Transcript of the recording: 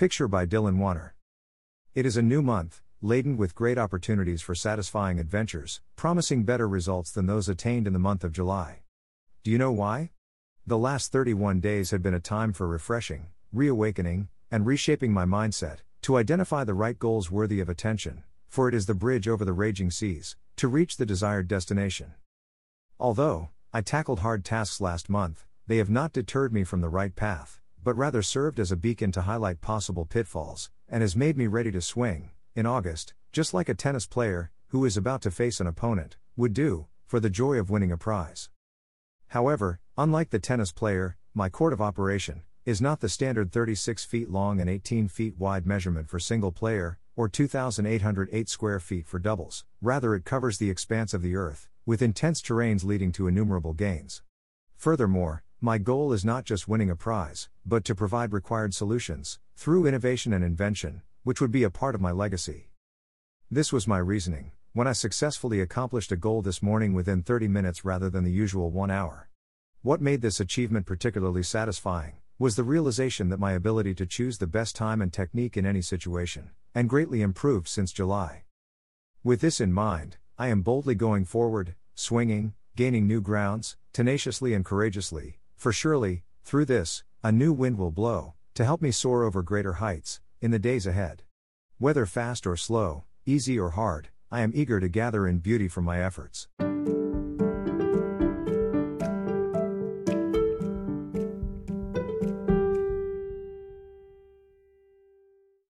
Picture by Dylan Wanner. It is a new month, laden with great opportunities for satisfying adventures, promising better results than those attained in the month of July. Do you know why? The last 31 days had been a time for refreshing, reawakening, and reshaping my mindset, to identify the right goals worthy of attention, for it is the bridge over the raging seas, to reach the desired destination. Although, I tackled hard tasks last month, they have not deterred me from the right path, but rather served as a beacon to highlight possible pitfalls, and has made me ready to swing, in August, just like a tennis player, who is about to face an opponent, would do, for the joy of winning a prize. However, unlike the tennis player, my court of operation is not the standard 36 feet long and 18 feet wide measurement for single player, or 2,808 square feet for doubles, rather, it covers the expanse of the earth, with intense terrains leading to innumerable gains. Furthermore, my goal is not just winning a prize, but to provide required solutions, through innovation and invention, which would be a part of my legacy. This was my reasoning, when I successfully accomplished a goal this morning within 30 minutes rather than the usual one hour. What made this achievement particularly satisfying was the realization that my ability to choose the best time and technique in any situation, and greatly improved since July. With this in mind, I am boldly going forward, swinging, gaining new grounds, tenaciously and courageously, for surely, through this, a new wind will blow, to help me soar over greater heights, in the days ahead. Whether fast or slow, easy or hard, I am eager to gather in beauty from my efforts.